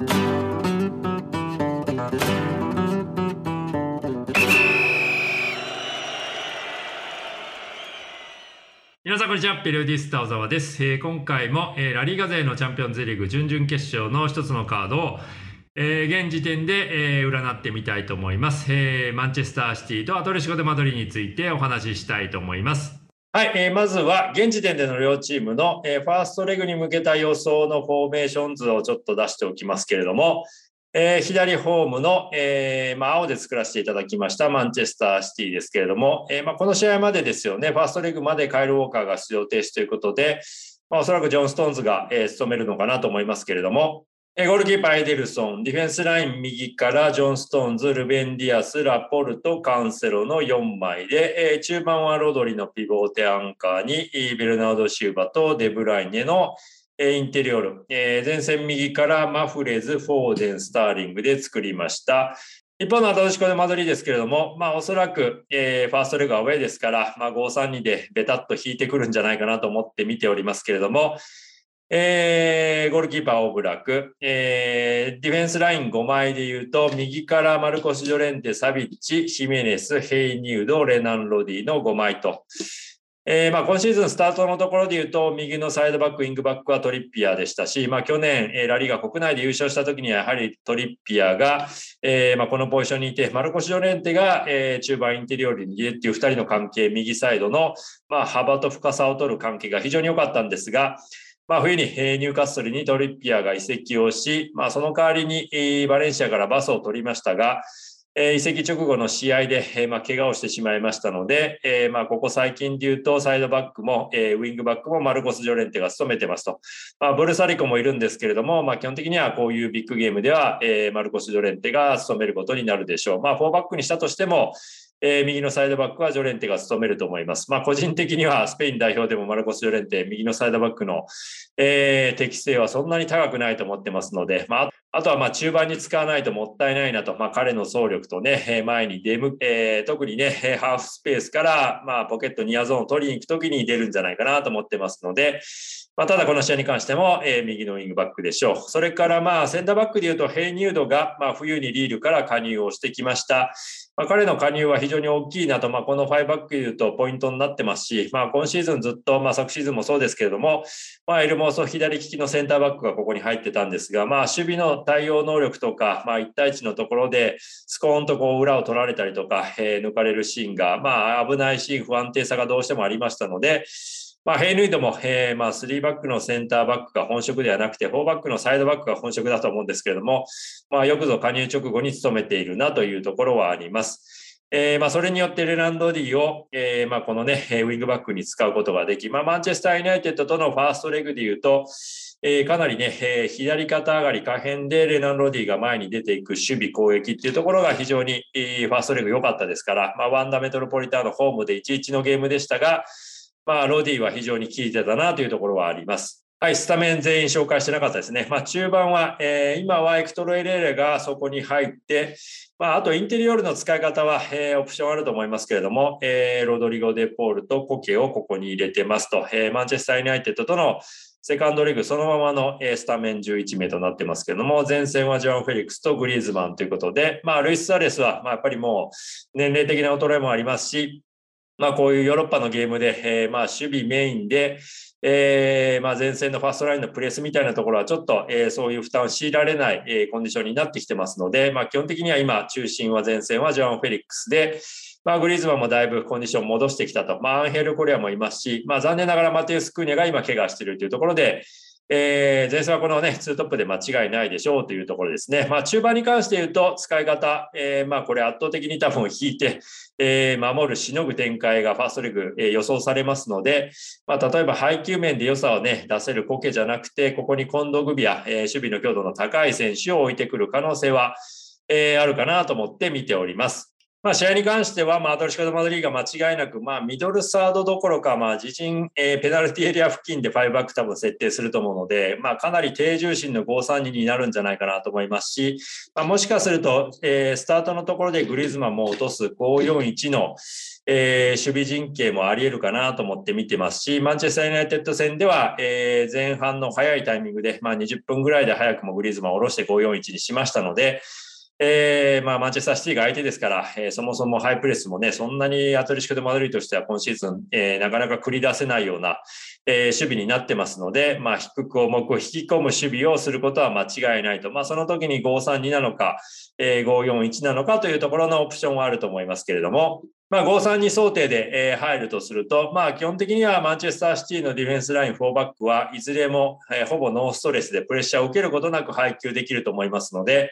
皆さんこんにちは。ペリオディスタ小沢です、えー、今回も、えー、ラリーガ勢のチャンピオンズリーグ準々決勝の一つのカードを、えー、現時点で、えー、占ってみたいと思います、えー、マンチェスターシティとアトレシコ・デ・マドリーについてお話ししたいと思います。はい、えー、まずは現時点での両チームの、えー、ファーストレグに向けた予想のフォーメーション図をちょっと出しておきますけれども、えー、左ホームの、えーまあ、青で作らせていただきましたマンチェスターシティですけれども、えーまあ、この試合までですよね、ファーストレグまでカイル・ウォーカーが出場停止ということで、まあ、おそらくジョン・ストーンズが、えー、務めるのかなと思いますけれども、ゴールキーパーエデルソン、ディフェンスライン右からジョン・ストーンズ、ルベン・ディアス、ラポルト、カンセロの4枚で、中盤はロドリのピボーテアンカーに、ベルナルド・シウバとデブライネのインテリオル、前線右からマフレズ、フォーデン、スターリングで作りました。一方のアトレティコ・デ・マドリーですけれども、まあおそらく、えー、ファーストレグはアウェイですから、まあ5-3-2でベタッと引いてくるんじゃないかなと思って見ておりますけれども、えー、ゴールキーパーオブラク、えー、ディフェンスライン5枚で言うと、右からマルコス・ジョレンテ、サビッチ、ヒメネス、ヘイニウド、レナン・ロディの5枚と、えー、まあ今シーズンスタートのところで言うと、右のサイドバック、ウィングバックはトリッピアでしたし、まあ去年、えー、ラリーが国内で優勝した時にはやはりトリッピアが、えー、まあこのポジションにいて、マルコシ・ジョレンテが、えー、中盤インテリオーにいるっていう2人の関係、右サイドの、まあ、幅と深さを取る関係が非常に良かったんですが、まあ、冬に、ニューカッスルにトリッピアが移籍をし、まあ、その代わりに、バレンシアからバスを取りましたが、え、移籍直後の試合で、え、まあ、怪我をしてしまいましたので、え、まあ、ここ最近で言うと、サイドバックも、え、ウィングバックもマルコス・ジョレンテが務めてますと。まあ、ブルサリコもいるんですけれども、まあ、基本的にはこういうビッグゲームでは、え、マルコス・ジョレンテが務めることになるでしょう。まあ、フォーバックにしたとしても、えー、右のサイドバックはジョレンテが務めると思います。まあ、個人的にはスペイン代表でもマルコス・ジョレンテ、右のサイドバックの、えー、適性はそんなに高くないと思ってますので、まあ、あとはまあ中盤に使わないともったいないなと、まあ、彼の走力とね、前に出む、えー、特にね、ハーフスペースから、まあ、ポケットニアゾーンを取りに行くときに出るんじゃないかなと思ってますので、まあ、ただこの試合に関しても、えー、右のウィングバックでしょう。それからまあセンターバックで言うとヘイニュードが、まあ、冬にリールから加入をしてきました。まあ、彼の加入は非常に大きいなと、まあ、この5バックで言うとポイントになってますし、まあ、今シーズンずっと、まあ、昨シーズンもそうですけれども、まあ、エルモーソ左利きのセンターバックがここに入ってたんですが、まあ、守備の対応能力とか、まあ、1対1のところでスコーンとこう裏を取られたりとか、えー、抜かれるシーンが、まあ、危ないシーン、不安定さがどうしてもありましたので、まあ、ヘイヌイドも、えー、まあ、3バックのセンターバックが本職ではなくて、4バックのサイドバックが本職だと思うんですけれども、まあ、よくぞ加入直後に努めているなというところはあります。えー、まあ、それによってレランドディを、えー、まあ、このね、ウィングバックに使うことができ、まあ、マンチェスターユナイテッドとのファーストレグで言うと、えー、かなりね、えー、左肩上がり、下辺でレナンドディが前に出ていく守備攻撃っていうところが非常に、えー、ファーストレグ良かったですから、まあ、ワンダメトロポリターのホームで1-1のゲームでしたが、まあ、ロディは非常に効いてたなというところはあります。はい、スタメン全員紹介してなかったですね。まあ、中盤は、えー、今はエクトル・エレーラがそこに入って、まあ、あとインテリオールの使い方は、えー、オプションあると思いますけれども、えー、ロドリゴ・デ・ポールとコケをここに入れてますと、えー、マンチェスター・ユナイテッドとのセカンドレグそのままのスタメン11名となってますけれども、前線はジョアン・フェリックスとグリーズマンということで、まあ、ルイス・スアレスは、まあ、やっぱりもう年齢的な衰えもありますし、まあ、こういうヨーロッパのゲームで、えー、まあ守備メインで、えー、まあ前線のファーストラインのプレスみたいなところはちょっと、え、そういう負担を強いられない、え、コンディションになってきてますので、まあ、基本的には今、中心は前線はジョアン・フェリックスで、まあ、グリーズマンもだいぶコンディション戻してきたと。まあ、アンヘル・コレアもいますし、まあ、残念ながらマテウス・クーニャが今、怪我しているというところで、えー、前線はこのね、ツートップで間違いないでしょうというところですね。まあ、中盤に関して言うと、使い方、えー、まあ、これ圧倒的に多分引いて、えー、守る、しのぐ展開がファーストレグ、えー、予想されますので、まあ、例えば配球面で良さをね、出せるコケじゃなくて、ここに近藤グビア、えー、守備の強度の高い選手を置いてくる可能性は、えー、あるかなと思って見ております。まあ、試合に関しては、まあ、アトレシカ・ド・マドリーが間違いなく、まあ、ミドルサードどころか、まあ、自陣、えー、ペナルティエリア付近で5バック多分設定すると思うので、まあ、かなり低重心の5-3-2になるんじゃないかなと思いますし、まあ、もしかすると、えー、スタートのところでグリズマンも落とす5-4-1の、えー、守備陣形もあり得るかなと思って見てますし、マンチェスター・ユナイテッド戦では、えー、前半の早いタイミングで、まあ、20分ぐらいで早くもグリズマンを下ろして5-4-1にしましたので、えー、まあ、マンチェスターシティが相手ですから、えー、そもそもハイプレスもね、そんなにアトリシコでマドリーとしては今シーズン、えー、なかなか繰り出せないような、えー、守備になってますので、まあ、低く重く引き込む守備をすることは間違いないと。まあ、その時に5-3-2なのか、えー、5-4-1なのかというところのオプションはあると思いますけれども、まあ、5-3-2想定で、えー、入るとすると、まあ、基本的にはマンチェスターシティのディフェンスライン4バックはいずれも、えー、ほぼノーストレスでプレッシャーを受けることなく配球できると思いますので、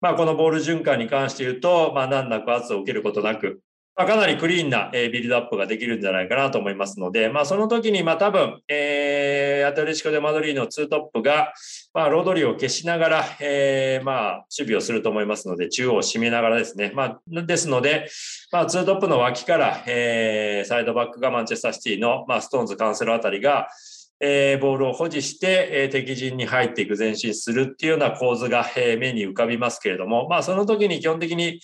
まあ、このボール循環に関して言うと、まあ、難なく圧を受けることなく、まあ、かなりクリーンな、えビルドアップができるんじゃないかなと思いますので、まあ、その時に、まあ、多分、えー、アトレティコ・デ・マドリーのツートップが、まあ、ロドリを消しながら、えー、まあ、守備をすると思いますので、中央を締めながらですね。まあ、ですので、まあ、ツートップの脇から、えー、サイドバックがマンチェスターシティの、まあ、ストーンズ、カンセロあたりが、えー、ボールを保持して、えー、敵陣に入っていく前進するっていうような構図が、えー、目に浮かびますけれども、まあ、その時に基本的に、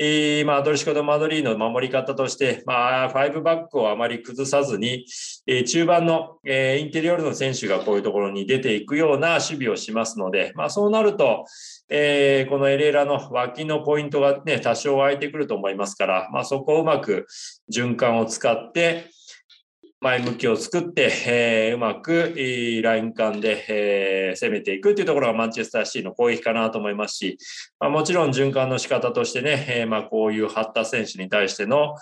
えー、まあ、アトレティコ・デ・マドリーの守り方として、まあ、5バックをあまり崩さずに、えー、中盤の、えー、インテリオールの選手がこういうところに出ていくような守備をしますので、まあ、そうなると、えー、このエレーラの脇のポイントがね、多少空いてくると思いますから、まあ、そこをうまく循環を使って、前向きを作って、えー、うまく、えー、ライン間で、えー、攻めていくというところがマンチェスターシティの攻撃かなと思いますし、まあ、もちろん循環の仕方としてね、えーまあ、こういう張った選手に対しての、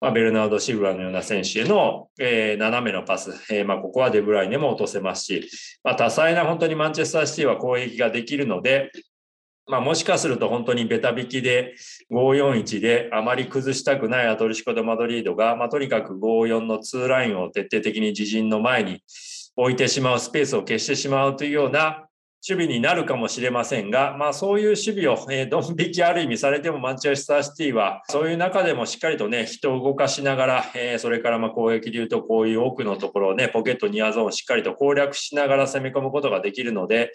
まあ、ベルナード・シブラのような選手への、えー、斜めのパス、えーまあ、ここはデブライネも落とせますし、まあ、多彩な本当にマンチェスターシティは攻撃ができるので、まあ、もしかすると本当にベタ引きで541であまり崩したくないアトリシコ・ド・マドリードが、まあ、とにかく54の2ラインを徹底的に自陣の前に置いてしまうスペースを消してしまうというような守備になるかもしれませんが、まあ、そういう守備を、えー、ドン引きある意味されてもマンチェスターシティはそういう中でもしっかりとね人を動かしながら、えー、それからまあ攻撃でいうとこういう奥のところをねポケットニアゾーンをしっかりと攻略しながら攻め込むことができるので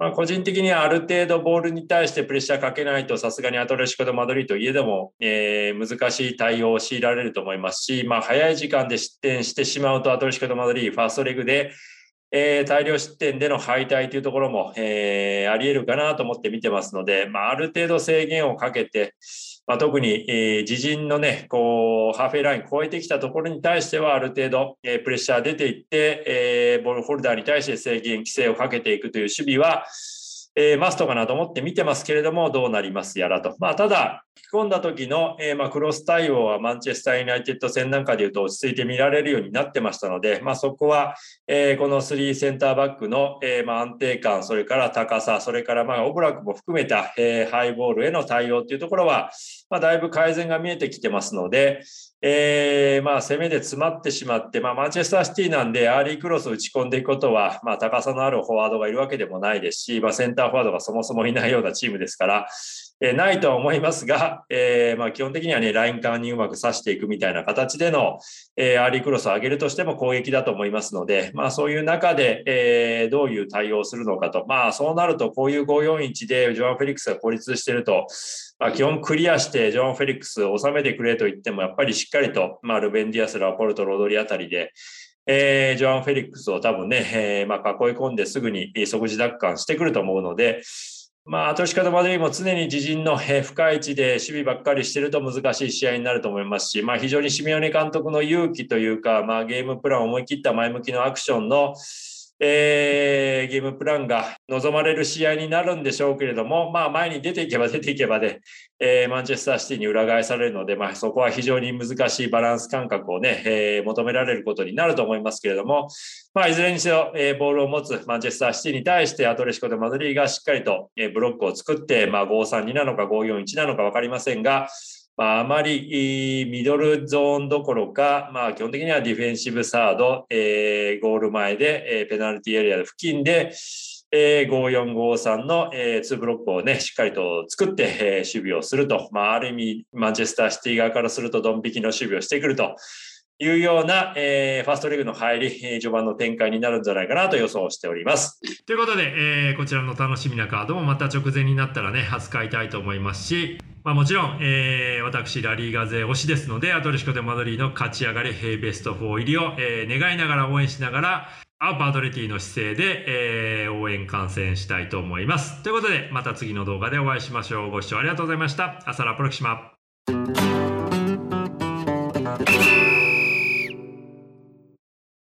まあ、個人的にはある程度ボールに対してプレッシャーかけないとさすがにアトレシコ・ド・マドリーといえども、えー、難しい対応を強いられると思いますし、まあ、早い時間で失点してしまうとアトレシコ・ド・マドリーファーストレグで、えー、大量失点での敗退というところも、えー、あり得るかなと思って見てますので、まあ、ある程度制限をかけて、まあ、特に、えー、自陣のね、こう、ハーフェイライン超えてきたところに対しては、ある程度、えー、プレッシャー出ていって、えー、ボールホルダーに対して制限、規制をかけていくという守備は、えー、マストかなと思って見てますけれども、どうなりますやらと。まあ、ただ、き込んだ時の、えー、まあ、クロス対応はマンチェスター・ユナイテッド戦なんかでいうと落ち着いて見られるようになってましたので、まあ、そこは、えー、この3センターバックの、えー、まあ、安定感、それから高さ、それからまあオブラックも含めた、え、ハイボールへの対応というところは、まあ、だいぶ改善が見えてきてますので、えー、まあ攻めで詰まってしまって、まあ、マンチェスターシティなんで、アーリークロスを打ち込んでいくことは、まあ、高さのあるフォワードがいるわけでもないですし、まあ、センターフォワードがそもそもいないようなチームですから、え、ないとは思いますが、えー、まあ基本的にはね、ライン間にうまく刺していくみたいな形での、えー、アーリークロスを上げるとしても攻撃だと思いますので、まあそういう中で、えー、どういう対応をするのかと、まあそうなるとこういう541でジョアン・フェリックスが孤立してると、まあ、基本クリアしてジョアン・フェリックスを収めてくれと言っても、やっぱりしっかりと、まあルベン・ディアス、ラポルト、ロドリあたりで、えー、ジョアン・フェリックスを多分ね、えーまあ、囲い込んですぐに即時奪還してくると思うので、まあ、アトシカド・マドリーも常に自陣の深い位置で守備ばっかりしていると難しい試合になると思いますし、まあ、非常にシミオネ監督の勇気というか、まあ、ゲームプランを思い切った前向きのアクションの、えー、ゲームプランが望まれる試合になるんでしょうけれども、まあ、前に出ていけば 出ていけばで、えー、マンチェスターシティに裏返されるので、まあ、そこは非常に難しいバランス感覚をね、えー、求められることになると思いますけれども、まあ、いずれにせよ、え、ボールを持つマンチェスターシティに対して、アトレシコでマドリーがしっかりと、え、ブロックを作って、まあ、5-3-2なのか5-4-1なのか分かりませんが、まあ、あまりミドルゾーンどころか、まあ、基本的にはディフェンシブサード、えー、ゴール前で、えー、ペナルティエリア付近で、えー、5453の、えー、2ブロックをね、しっかりと作って、えー、守備をすると。まあ、ある意味、マンチェスターシティ側からすると、ドン引きの守備をしてくるというような、えー、ファーストレグの入り、えー、序盤の展開になるんじゃないかなと予想しております。ということで、えー、こちらの楽しみなカードもまた直前になったらね、扱いたいと思いますし、まあ、もちろん、えー、私、ラリーガ勢推しですので、アトレシコ・デ・マドリーの勝ち上がり、ヘイベスト4入りを、えー、願いながら応援しながら、アウパードレティの姿勢で、えー、応援観戦したいと思います。ということで、また次の動画でお会いしましょう。ご視聴ありがとうございました。アサラプロキシマ。